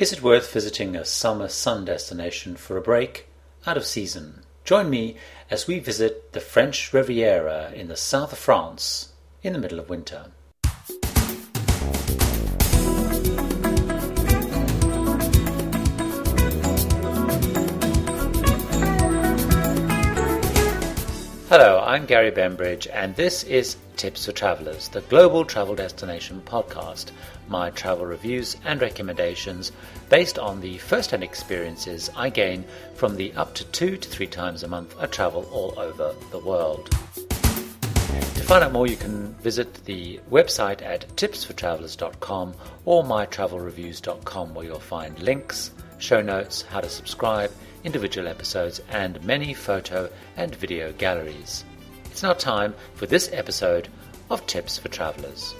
Is it worth visiting a summer sun destination for a break out of season? Join me as we visit the French Riviera in the south of France in the middle of winter. Hello, I'm Gary Bembridge, and this is Tips for Travelers, the global travel destination podcast. My travel reviews and recommendations based on the first hand experiences I gain from the up to two to three times a month I travel all over the world. To find out more, you can visit the website at tipsfortravelers.com or mytravelreviews.com, where you'll find links, show notes, how to subscribe individual episodes, and many photo and video galleries. It's now time for this episode of Tips for Travelers.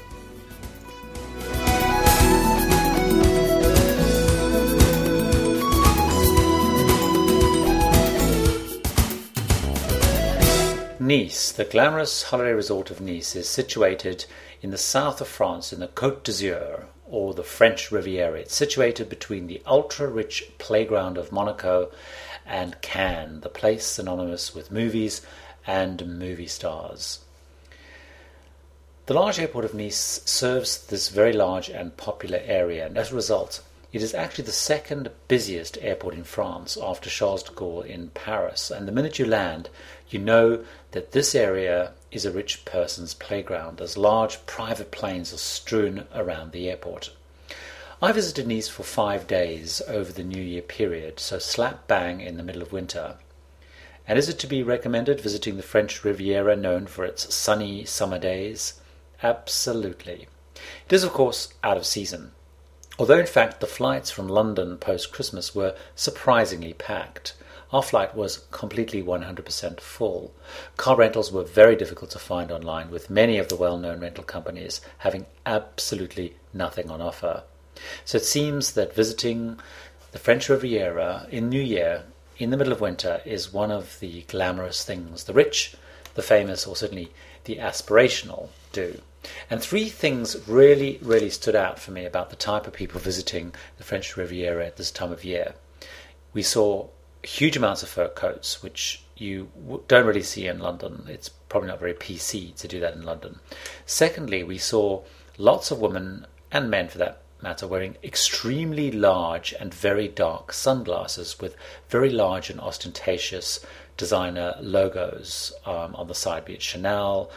Nice, the glamorous holiday resort of Nice, is situated in the south of France in the Côte d'Azur, or the French Riviera. It's situated between the ultra rich playground of Monaco and Cannes, the place synonymous with movies and movie stars. The large airport of Nice serves this very large and popular area, and as a result, it is actually the second busiest airport in France after Charles de Gaulle in Paris. And the minute you land, you know that this area is a rich person's playground, as large private planes are strewn around the airport. I visited Nice for five days over the New Year period, so slap bang in the middle of winter. And is it to be recommended visiting the French Riviera known for its sunny summer days? Absolutely. It is, of course, out of season. Although, in fact, the flights from London post Christmas were surprisingly packed. Our flight was completely 100% full. Car rentals were very difficult to find online, with many of the well known rental companies having absolutely nothing on offer. So it seems that visiting the French Riviera in New Year in the middle of winter is one of the glamorous things the rich, the famous, or certainly the aspirational do. And three things really, really stood out for me about the type of people visiting the French Riviera at this time of year. We saw huge amounts of fur coats, which you don't really see in London. It's probably not very PC to do that in London. Secondly, we saw lots of women and men for that matter wearing extremely large and very dark sunglasses with very large and ostentatious designer logos um, on the side, be it Chanel,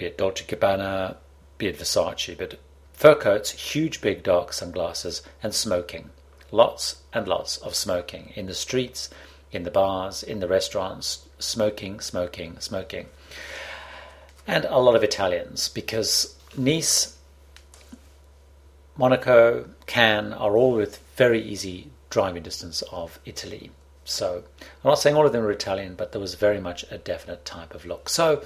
be it Dolce Gabbana, be it Versace, but fur coats, huge big dark sunglasses, and smoking. Lots and lots of smoking in the streets, in the bars, in the restaurants, smoking, smoking, smoking. And a lot of Italians, because Nice, Monaco, Cannes are all with very easy driving distance of Italy. So I'm not saying all of them are Italian, but there was very much a definite type of look. So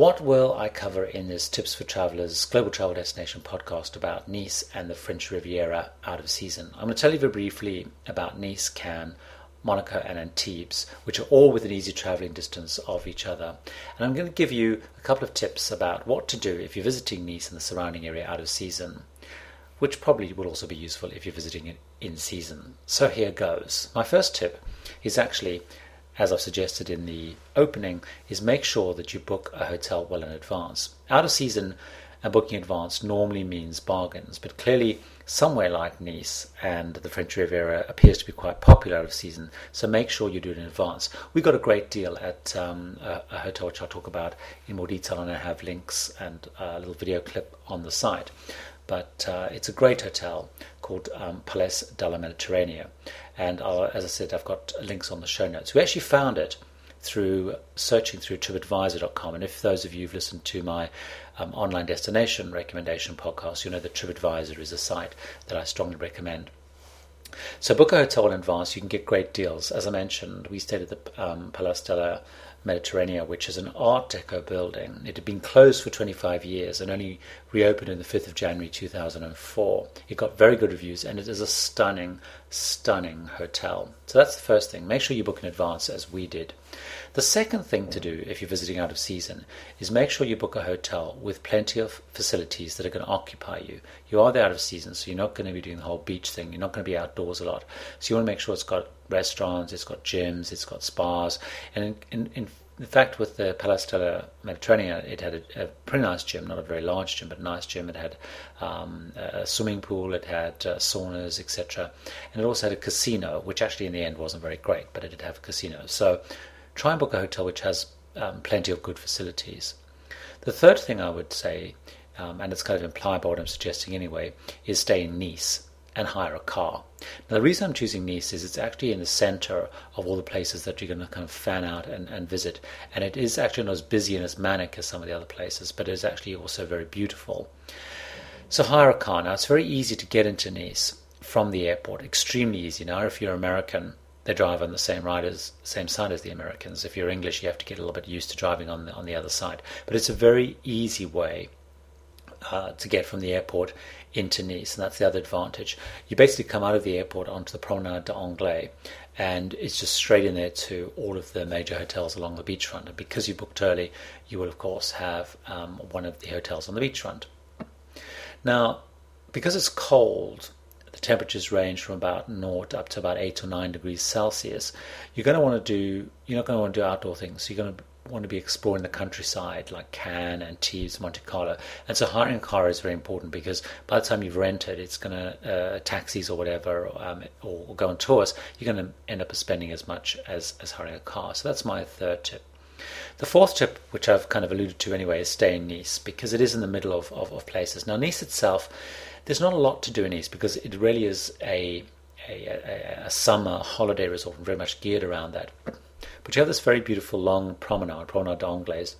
what will I cover in this Tips for Travelers Global Travel Destination podcast about Nice and the French Riviera out of season? I'm going to tell you very briefly about Nice, Cannes, Monaco, and Antibes, which are all within easy traveling distance of each other. And I'm going to give you a couple of tips about what to do if you're visiting Nice and the surrounding area out of season, which probably will also be useful if you're visiting it in season. So here goes. My first tip is actually as I've suggested in the opening, is make sure that you book a hotel well in advance. Out of season and booking advance normally means bargains, but clearly somewhere like Nice and the French Riviera appears to be quite popular out of season, so make sure you do it in advance. We got a great deal at um, a, a, hotel which I'll talk about in more detail, and I have links and a little video clip on the site. But uh, it's a great hotel called um, Palais de la Méditerranée. And as I said, I've got links on the show notes. We actually found it through searching through TripAdvisor.com. And if those of you who've listened to my um, online destination recommendation podcast, you know that TripAdvisor is a site that I strongly recommend. So book a hotel in advance. You can get great deals. As I mentioned, we stayed at the um, Palais Méditerranée, which is an Art Deco building. It had been closed for 25 years and only reopened on the 5th of January 2004. It got very good reviews and it is a stunning, stunning hotel. So that's the first thing. Make sure you book in advance as we did. The second thing to do if you're visiting out of season is make sure you book a hotel with plenty of facilities that are going to occupy you. You are there out of season, so you're not going to be doing the whole beach thing. You're not going to be outdoors a lot. So you want to make sure it's got restaurants, it's got gyms, it's got spas. And in, in, in fact, with the Palace Stella Mediterranean, it had a, a, pretty nice gym, not a very large gym, but a nice gym. It had um, a swimming pool, it had uh, saunas, etc. And it also had a casino, which actually in the end wasn't very great, but it did have a casino. So try and book a hotel which has um, plenty of good facilities. The third thing I would say, um, and it's kind of implied by what I'm suggesting anyway, is stay in Nice and hire a car. Now, the reason I'm choosing Nice is it's actually in the center of all the places that you're going to kind of fan out and, and visit. And it is actually not as busy and as manic as some of the other places, but it is actually also very beautiful. So, hire a car. Now, it's very easy to get into Nice from the airport, extremely easy. Now, if you're American, they drive on the same same side as the Americans. If you're English, you have to get a little bit used to driving on the on the other side. But it's a very easy way uh, to get from the airport into Nice, and that's the other advantage. You basically come out of the airport onto the Promenade d'Anglais, and it's just straight in there to all of the major hotels along the beachfront. And because you booked early, you will of course have um, one of the hotels on the beachfront. Now, because it's cold, the temperatures range from about naught up to about eight or nine degrees Celsius. You're going to want to do you're not going to want to do outdoor things. You're going to want to be exploring the countryside like Cannes, Antibes, Monte Carlo. And so hiring a car is very important because by the time you've rented, it's going to, uh, taxis or whatever, um, or, or, go on tours, you're going to end up spending as much as, as hiring a car. So that's my third tip. The fourth tip, which I've kind of alluded to anyway, is stay in Nice because it is in the middle of, of, of places. Now, Nice itself, there's not a lot to do in Nice because it really is a, a, a, a summer holiday resort and very much geared around that. But you have this very beautiful long promenade, Promenade d'Anglais,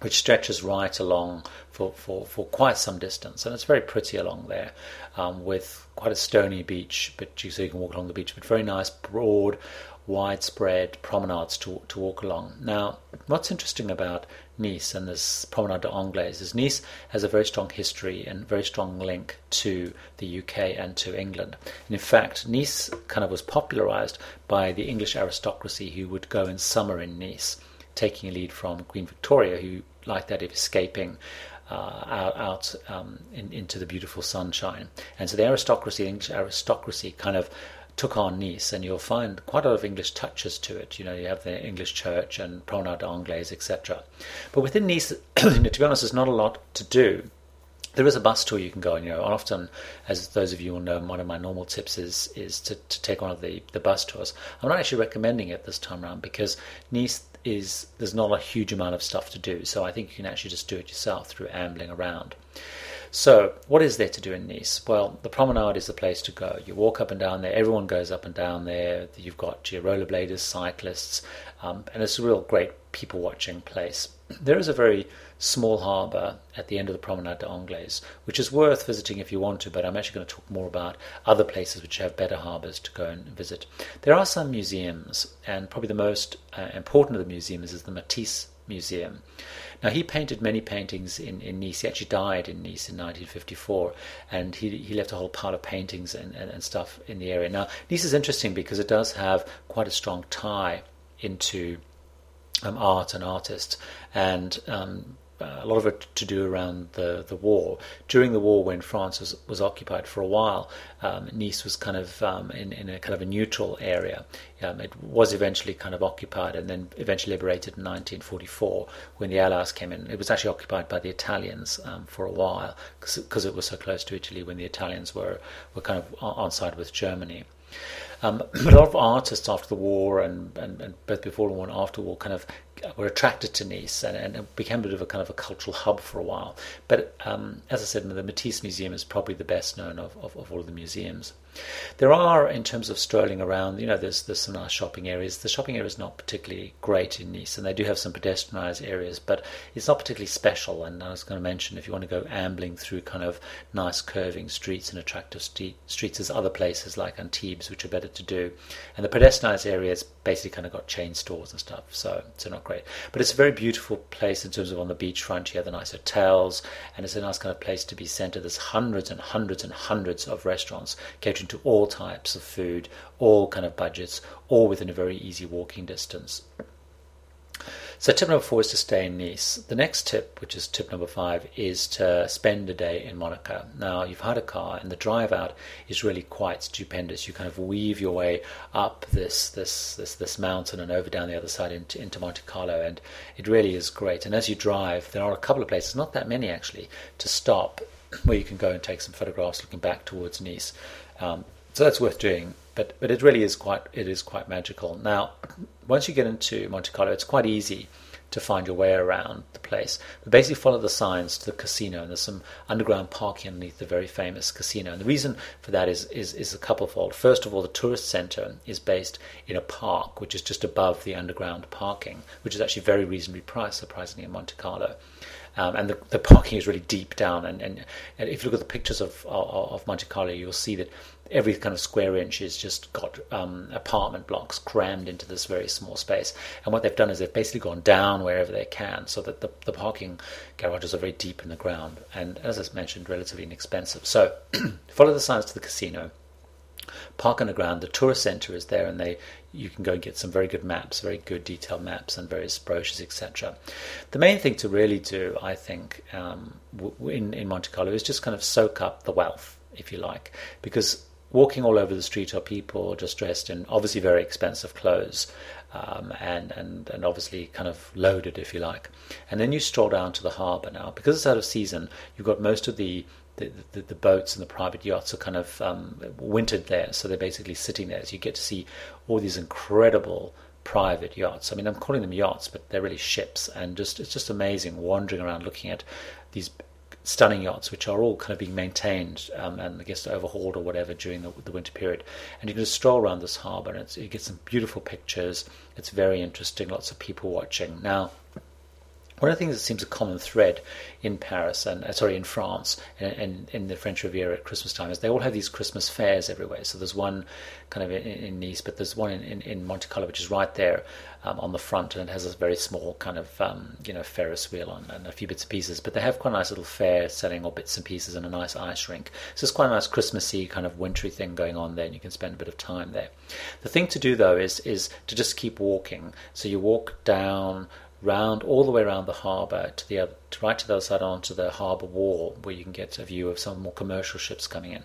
which stretches right along for, for, for quite some distance. And it's very pretty along there um, with quite a stony beach, but you, so you can walk along the beach, but very nice, broad, widespread promenades to, to walk along. Now, what's interesting about Nice and this Promenade d'Anglais is Nice has a very strong history and very strong link to the UK and to England. And in fact, Nice kind of was popularized by the English aristocracy who would go in summer in Nice, taking a lead from Queen Victoria, who liked that of escaping uh, out, out um, in, into the beautiful sunshine. And so the aristocracy, the English aristocracy, kind of took on Nice, and you'll find quite a lot of English touches to it. You know, you have the English church and Promenade d'Anglais, etc. But within Nice, to be honest, there's not a lot to do. There is a bus tour you can go on. You know, often, as those of you will know, one of my normal tips is is to, to take one of the, the bus tours. I'm not actually recommending it this time around because Nice is there's not a huge amount of stuff to do. So I think you can actually just do it yourself through ambling around. So, what is there to do in Nice? Well, the promenade is the place to go. You walk up and down there, everyone goes up and down there. You've got your rollerbladers, cyclists, um, and it's a real great people watching place. There is a very small harbour at the end of the Promenade d'Anglais, which is worth visiting if you want to, but I'm actually going to talk more about other places which have better harbours to go and visit. There are some museums, and probably the most uh, important of the museums is the Matisse Museum. Now, he painted many paintings in, in Nice. He actually died in Nice in 1954, and he, he left a whole pile of paintings and, and, and stuff in the area. Now, Nice is interesting because it does have quite a strong tie into um, art and artists, and um, uh, a lot of it to do around the, the war. During the war, when France was, was occupied for a while, um, Nice was kind of um, in, in a kind of a neutral area. Um, it was eventually kind of occupied and then eventually liberated in 1944 when the Allies came in. It was actually occupied by the Italians um, for a while because it was so close to Italy when the Italians were, were kind of on side with Germany. Um, a lot of artists after the war and, and, and both before the war and after the war kind of were attracted to Nice and, and it became a bit of a kind of a cultural hub for a while. But um, as I said, the Matisse Museum is probably the best known of, of, of all of the museums. There are, in terms of strolling around, you know, there's there's some nice shopping areas. The shopping area is not particularly great in Nice, and they do have some pedestrianised areas, but it's not particularly special. And I was going to mention if you want to go ambling through kind of nice curving streets and attractive street, streets, there's other places like Antibes which are better to do. And the pedestrianised areas basically kind of got chain stores and stuff, so so not great. But it's a very beautiful place in terms of on the beachfront. You have the nice hotels, and it's a nice kind of place to be centred. There's hundreds and hundreds and hundreds of restaurants catering to all types of food, all kind of budgets, all within a very easy walking distance. So tip number four is to stay in Nice. The next tip, which is tip number five, is to spend a day in Monaco. Now you've had a car, and the drive out is really quite stupendous. You kind of weave your way up this this this this mountain and over down the other side into into Monte Carlo, and it really is great. And as you drive, there are a couple of places, not that many actually, to stop where you can go and take some photographs looking back towards Nice. Um, so that's worth doing. But but it really is quite it is quite magical. Now, once you get into Monte Carlo, it's quite easy to find your way around the place. But basically, follow the signs to the casino, and there's some underground parking underneath the very famous casino. And the reason for that is is is a couplefold. First of all, the tourist center is based in a park which is just above the underground parking, which is actually very reasonably priced, surprisingly, in Monte Carlo. Um, and the, the parking is really deep down. And, and, and, if you look at the pictures of, of, of Monte Carlo, you'll see that every kind of square inch is just got um, apartment blocks crammed into this very small space. And what they've done is they've basically gone down wherever they can, so that the, the parking garages are very deep in the ground, and as I mentioned, relatively inexpensive. So follow the signs to the casino. Park underground. The tourist center is there, and they you can go and get some very good maps, very good detailed maps, and various brochures, etc. The main thing to really do, I think, um, in in Monte Carlo is just kind of soak up the wealth, if you like, because walking all over the street are people just dressed in obviously very expensive clothes um, and, and, and obviously kind of loaded, if you like. And then you stroll down to the harbour now. Because it's out of season, you've got most of the the, the, boats and the private yachts are kind of um, wintered there, so they're basically sitting there. So you get to see all these incredible private yachts. I mean, I'm calling them yachts, but they're really ships, and just it's just amazing wandering around looking at these stunning yachts, which are all kind of being maintained um, and I guess overhauled or whatever during the, the, winter period. And you can just stroll around this harbour, and you get some beautiful pictures. It's very interesting. Lots of people watching now. One of the things that seems a common thread in Paris and uh, sorry in France and, and, in the French Riviera at Christmas time is they all have these Christmas fairs everywhere. So there's one kind of in, in Nice, but there's one in, in, in, Monte Carlo which is right there um, on the front and it has a very small kind of um, you know Ferris wheel on, and a few bits and pieces. But they have quite a nice little fair selling all bits and pieces and a nice ice rink. So it's quite a nice Christmassy kind of wintry thing going on there, and you can spend a bit of time there. The thing to do though is is to just keep walking. So you walk down round all the way around the harbour to the other, to right to the other side onto the harbour wall, where you can get a view of some more commercial ships coming in.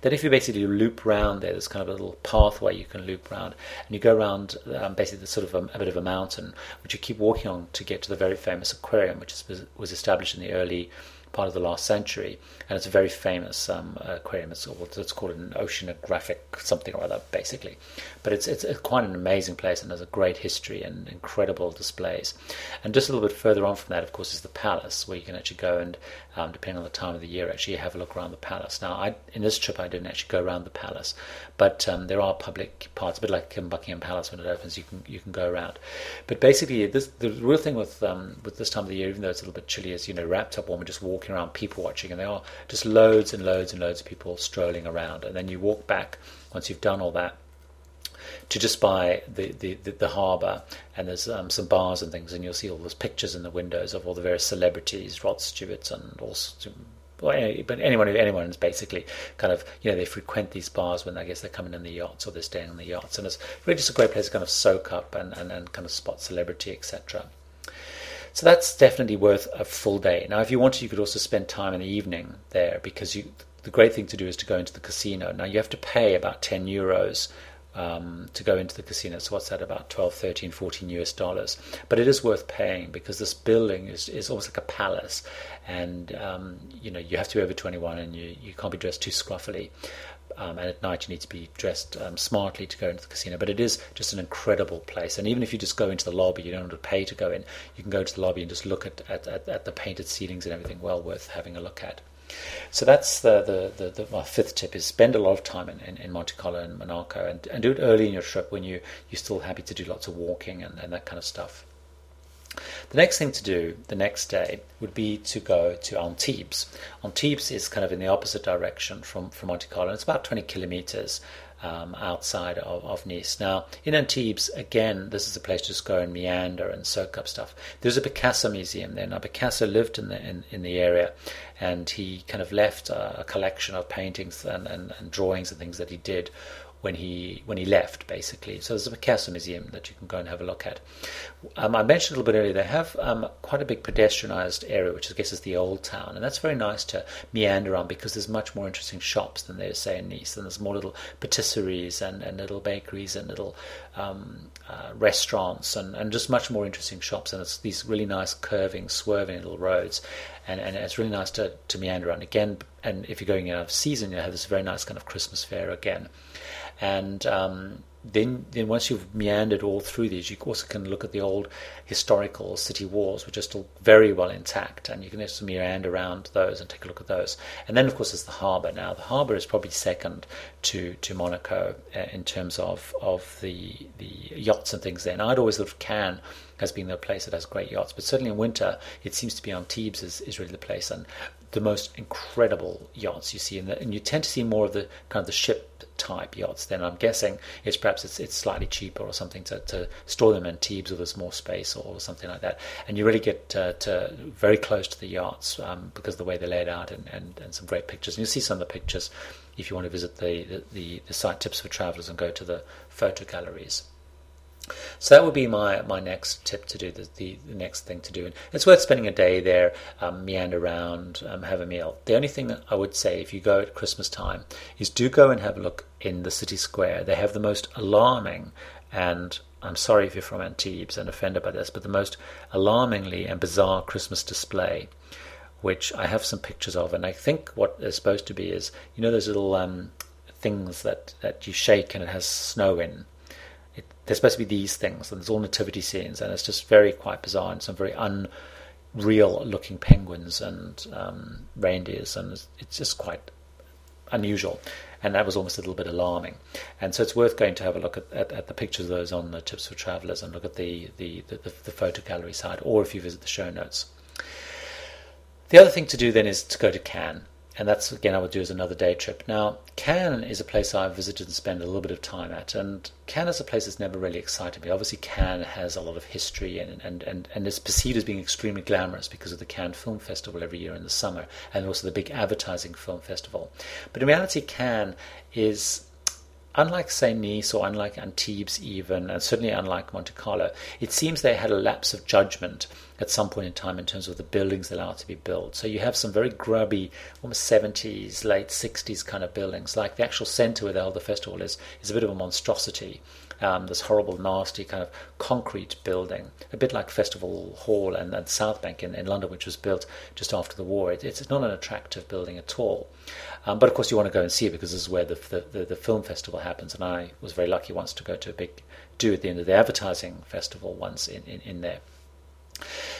Then, if you basically loop round there, there's kind of a little pathway you can loop round, and you go around um, basically the sort of a, a, bit of a mountain, which you keep walking on to get to the very famous aquarium, which is, was established in the early part of the last century, and it's a very famous um, aquarium. It's, it's, called an oceanographic something or other, basically. But it's, it's quite an amazing place and has a great history and incredible displays. And just a little bit further on from that, of course, is the palace, where you can actually go and, um, depending on the time of the year, actually have a look around the palace. Now, I, in this trip, I didn't actually go around the palace, but um, there are public parts, a bit like in Buckingham Palace when it opens, you can you can go around. But basically, this, the real thing with um, with this time of the year, even though it's a little bit chilly, is you know wrapped up warm and just walking around, people watching, and there are just loads and loads and loads of people strolling around. And then you walk back once you've done all that to just by the, the, the, the harbour, and there's um, some bars and things, and you'll see all those pictures in the windows of all the various celebrities, Rod Stewart and all but anyone anyone is basically kind of you know they frequent these bars when I guess they're coming in the yachts or they're staying on the yachts, and it's really just a great place to kind of soak up and, and, and kind of spot celebrity, etc. So that's definitely worth a full day. Now, if you wanted, you could also spend time in the evening there because you. The great thing to do is to go into the casino. Now you have to pay about ten euros um, to go into the casino. So what's that about 12, 13, 14 US dollars? But it is worth paying because this building is, is almost like a palace, and um, you know you have to be over 21 and you, you can't be dressed too scruffily. Um, and at night you need to be dressed um, smartly to go into the casino. But it is just an incredible place. And even if you just go into the lobby, you don't have to pay to go in. You can go to the lobby and just look at, at, at, at the painted ceilings and everything. Well worth having a look at. So that's the, the, the, the, my fifth tip is spend a lot of time in, in, in, Monte Carlo and Monaco and, and do it early in your trip when you, you're still happy to do lots of walking and, and that kind of stuff. The next thing to do the next day would be to go to Antibes. Antibes is kind of in the opposite direction from, from Monte Carlo. It's about 20 kilometers um, outside of, of, Nice. Now, in Antibes, again, this is a place to just go and meander and soak up stuff. There's a Picasso museum there. Now, Picasso lived in the in, in the area, and he kind of left a, a collection of paintings and, and, and drawings and things that he did when he when he left, basically. So there's a Picasso museum that you can go and have a look at. Um, I mentioned a little bit earlier they have um, quite a big pedestrianised area, which I guess is the old town, and that's very nice to meander on because there's much more interesting shops than there's say in Nice, and there's more little patisseries and, and little bakeries and little um, uh, restaurants and, and just much more interesting shops, and it's these really nice curving, swerving little roads, and, and it's really nice to, to meander around again. And if you're going out of season, you have this very nice kind of Christmas fair again. And um, then then once you've meandered all through these, you also can look at the old historical city walls, which are still very well intact, and you can just meander around those and take a look at those. And then, of course, there's the harbour. Now, the harbour is probably second to to Monaco uh, in terms of of the the yachts and things there. And I'd always thought of Cannes as being the place that has great yachts, but certainly in winter, it seems to be Antibes is, is really the place. And the most incredible yachts you see, the, and you tend to see more of the kind of the ship type yachts. Then I'm guessing it's perhaps it's, it's slightly cheaper or something to, to store them in Antibes or there's more space or, something like that. And you really get uh, to very close to the yachts um, because of the way they're laid out and, and, and some great pictures. And you'll see some of the pictures if you want to visit the, the, the, the site tips for travelers and go to the photo galleries. So that would be my, my next tip to do, the, the, the next thing to do. And it's worth spending a day there, um, meander around, um, have a meal. The only thing that I would say if you go at Christmas time is do go and have a look in the city square. They have the most alarming and I'm sorry if you're from Antibes and offended by this, but the most alarmingly and bizarre Christmas display, which I have some pictures of. And I think what they're supposed to be is, you know, those little um, things that, that you shake and it has snow in it, there's supposed to be these things, and there's all nativity scenes, and it's just very quite bizarre and some very unreal looking penguins and um, reindeers, and it's, it's just quite unusual. And that was almost a little bit alarming. And so it's worth going to have a look at, at, at the pictures of those on the Tips for Travelers and look at the, the, the, the photo gallery side, or if you visit the show notes. The other thing to do then is to go to Cannes and that's again I would do as another day trip. Now, Cannes is a place I've visited and spent a little bit of time at, and Cannes is a place that's never really excited me. Obviously, Cannes has a lot of history and and and, and is perceived as being extremely glamorous because of the Cannes Film Festival every year in the summer, and also the big advertising film festival. But in reality, Cannes is unlike, say, Nice or unlike Antibes, even, and certainly unlike Monte Carlo, it seems they had a lapse of judgment at some point in time in terms of the buildings allowed to be built. So you have some very grubby, almost 70s, late 60s kind of buildings. Like the actual centre where the Festival is, is a bit of a monstrosity. Um, this horrible, nasty kind of concrete building, a bit like Festival Hall and, and South Bank in, in London, which was built just after the war. It, it's not an attractive building at all. Um, but of course, you want to go and see it because this is where the, the, the, the, film festival happens. And I was very lucky once to go to a big do at the end of the advertising festival once in, in, in there.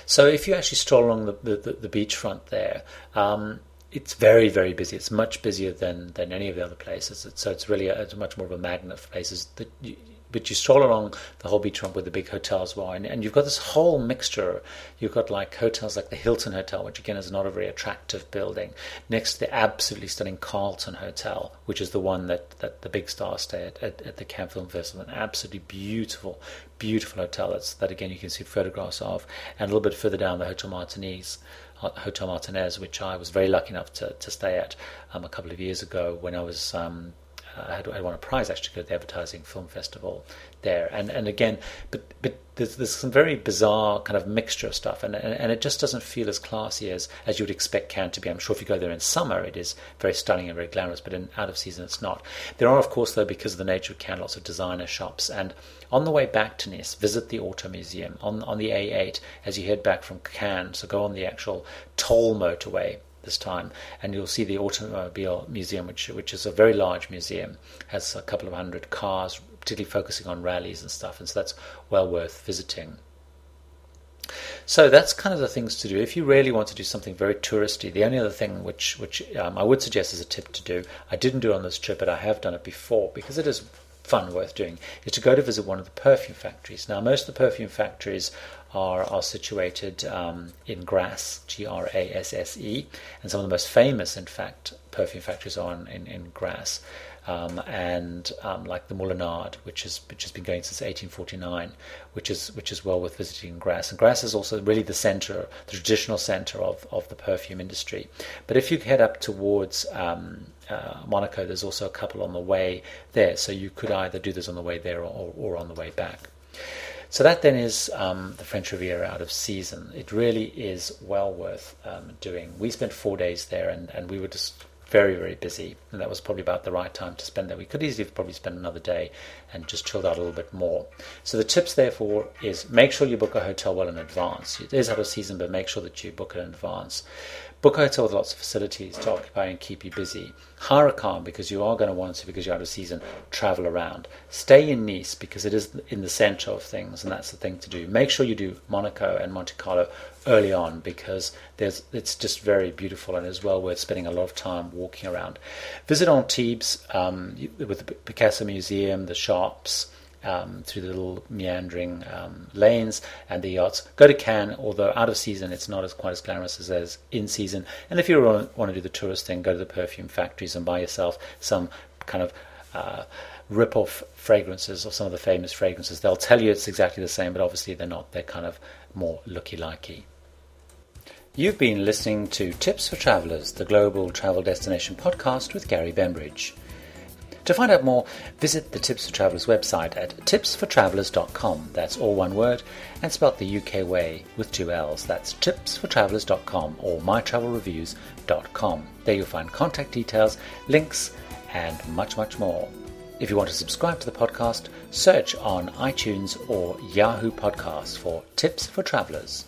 So if you actually stroll along the, the, the beachfront there, um, it's very, very busy. It's much busier than, than any of the other places. so it's really a, it's much more of a magnet for places. That you, but you stroll along the whole beachfront where the big hotels were, and, and, you've got this whole mixture. You've got like hotels like the Hilton Hotel, which again is not a very attractive building, next to the absolutely stunning Carlton Hotel, which is the one that, that the big stars stay at, at, at the Cannes Film Festival. An absolutely beautiful, beautiful hotel that's, that again you can see photographs of, and a little bit further down the Hotel Martinez. Uh, Hotel Martinez, which I was very lucky enough to, to stay at um, a couple of years ago when I was um, I had, I won a prize actually to the advertising film festival there, and and again, but but there's, there's some very bizarre kind of mixture of stuff, and, and, and it just doesn't feel as classy as as you would expect Cannes to be. I'm sure if you go there in summer, it is very stunning and very glamorous, but in out of season, it's not. There are, of course, though, because of the nature of Cannes, lots of designer shops, and on the way back to Nice, visit the Auto Museum on on the A8 as you head back from Cannes. So go on the actual toll motorway this time, and you'll see the Automobile Museum, which which is a very large museum, has a couple of hundred cars, particularly focusing on rallies and stuff, and so that's well worth visiting. So that's kind of the things to do. If you really want to do something very touristy, the only other thing which which um, I would suggest as a tip to do, I didn't do on this trip, but I have done it before because it is fun worth doing, is to go to visit one of the perfume factories. Now, most of the perfume factories are, are situated um, in Grasse, G R A S S E, and some of the most famous, in fact, perfume factories are in, in, Grasse. Um, and um, like the Molinard, which has which has been going since 1849, which is which is well worth visiting Grasse. And Grasse is also really the centre, the traditional centre of, of the perfume industry. But if you head up towards um, uh, Monaco, there's also a couple on the way there, so you could either do this on the way there or, or on the way back. So that then is um, the French Riviera out of season. It really is well worth um, doing. We spent four days there, and, and we were just very very busy, and that was probably about the right time to spend there. We could easily probably spend another day and just chilled out a little bit more. So the tips therefore is make sure you book a hotel well in advance. It is out of season, but make sure that you book it in advance. Book a hotel with lots of facilities to occupy and keep you busy. Hire a car because you are going to want to, because you're out of season, travel around. Stay in Nice because it is in the centre of things, and that's the thing to do. Make sure you do Monaco and Monte Carlo early on because there's it's just very beautiful and is well worth spending a lot of time walking around. Visit Antibes um, with the Picasso Museum, the shops um, through the little meandering um, lanes and the yachts. Go to Cannes, although out of season it's not as quite as glamorous as, as in season. And if you want to do the tourist thing, go to the perfume factories and buy yourself some kind of uh, rip-off fragrances or some of the famous fragrances. They'll tell you it's exactly the same, but obviously they're not. They're kind of more looky-likey. You've been listening to Tips for Travellers, the global travel destination podcast with Gary Bembridge. To find out more, visit the Tips for Travellers website at tipsfortravellers.com. That's all one word and spelt the UK way with two L's. That's tipsfortravellers.com or mytravelreviews.com. There you'll find contact details, links, and much, much more. If you want to subscribe to the podcast, search on iTunes or Yahoo Podcasts for Tips for Travellers.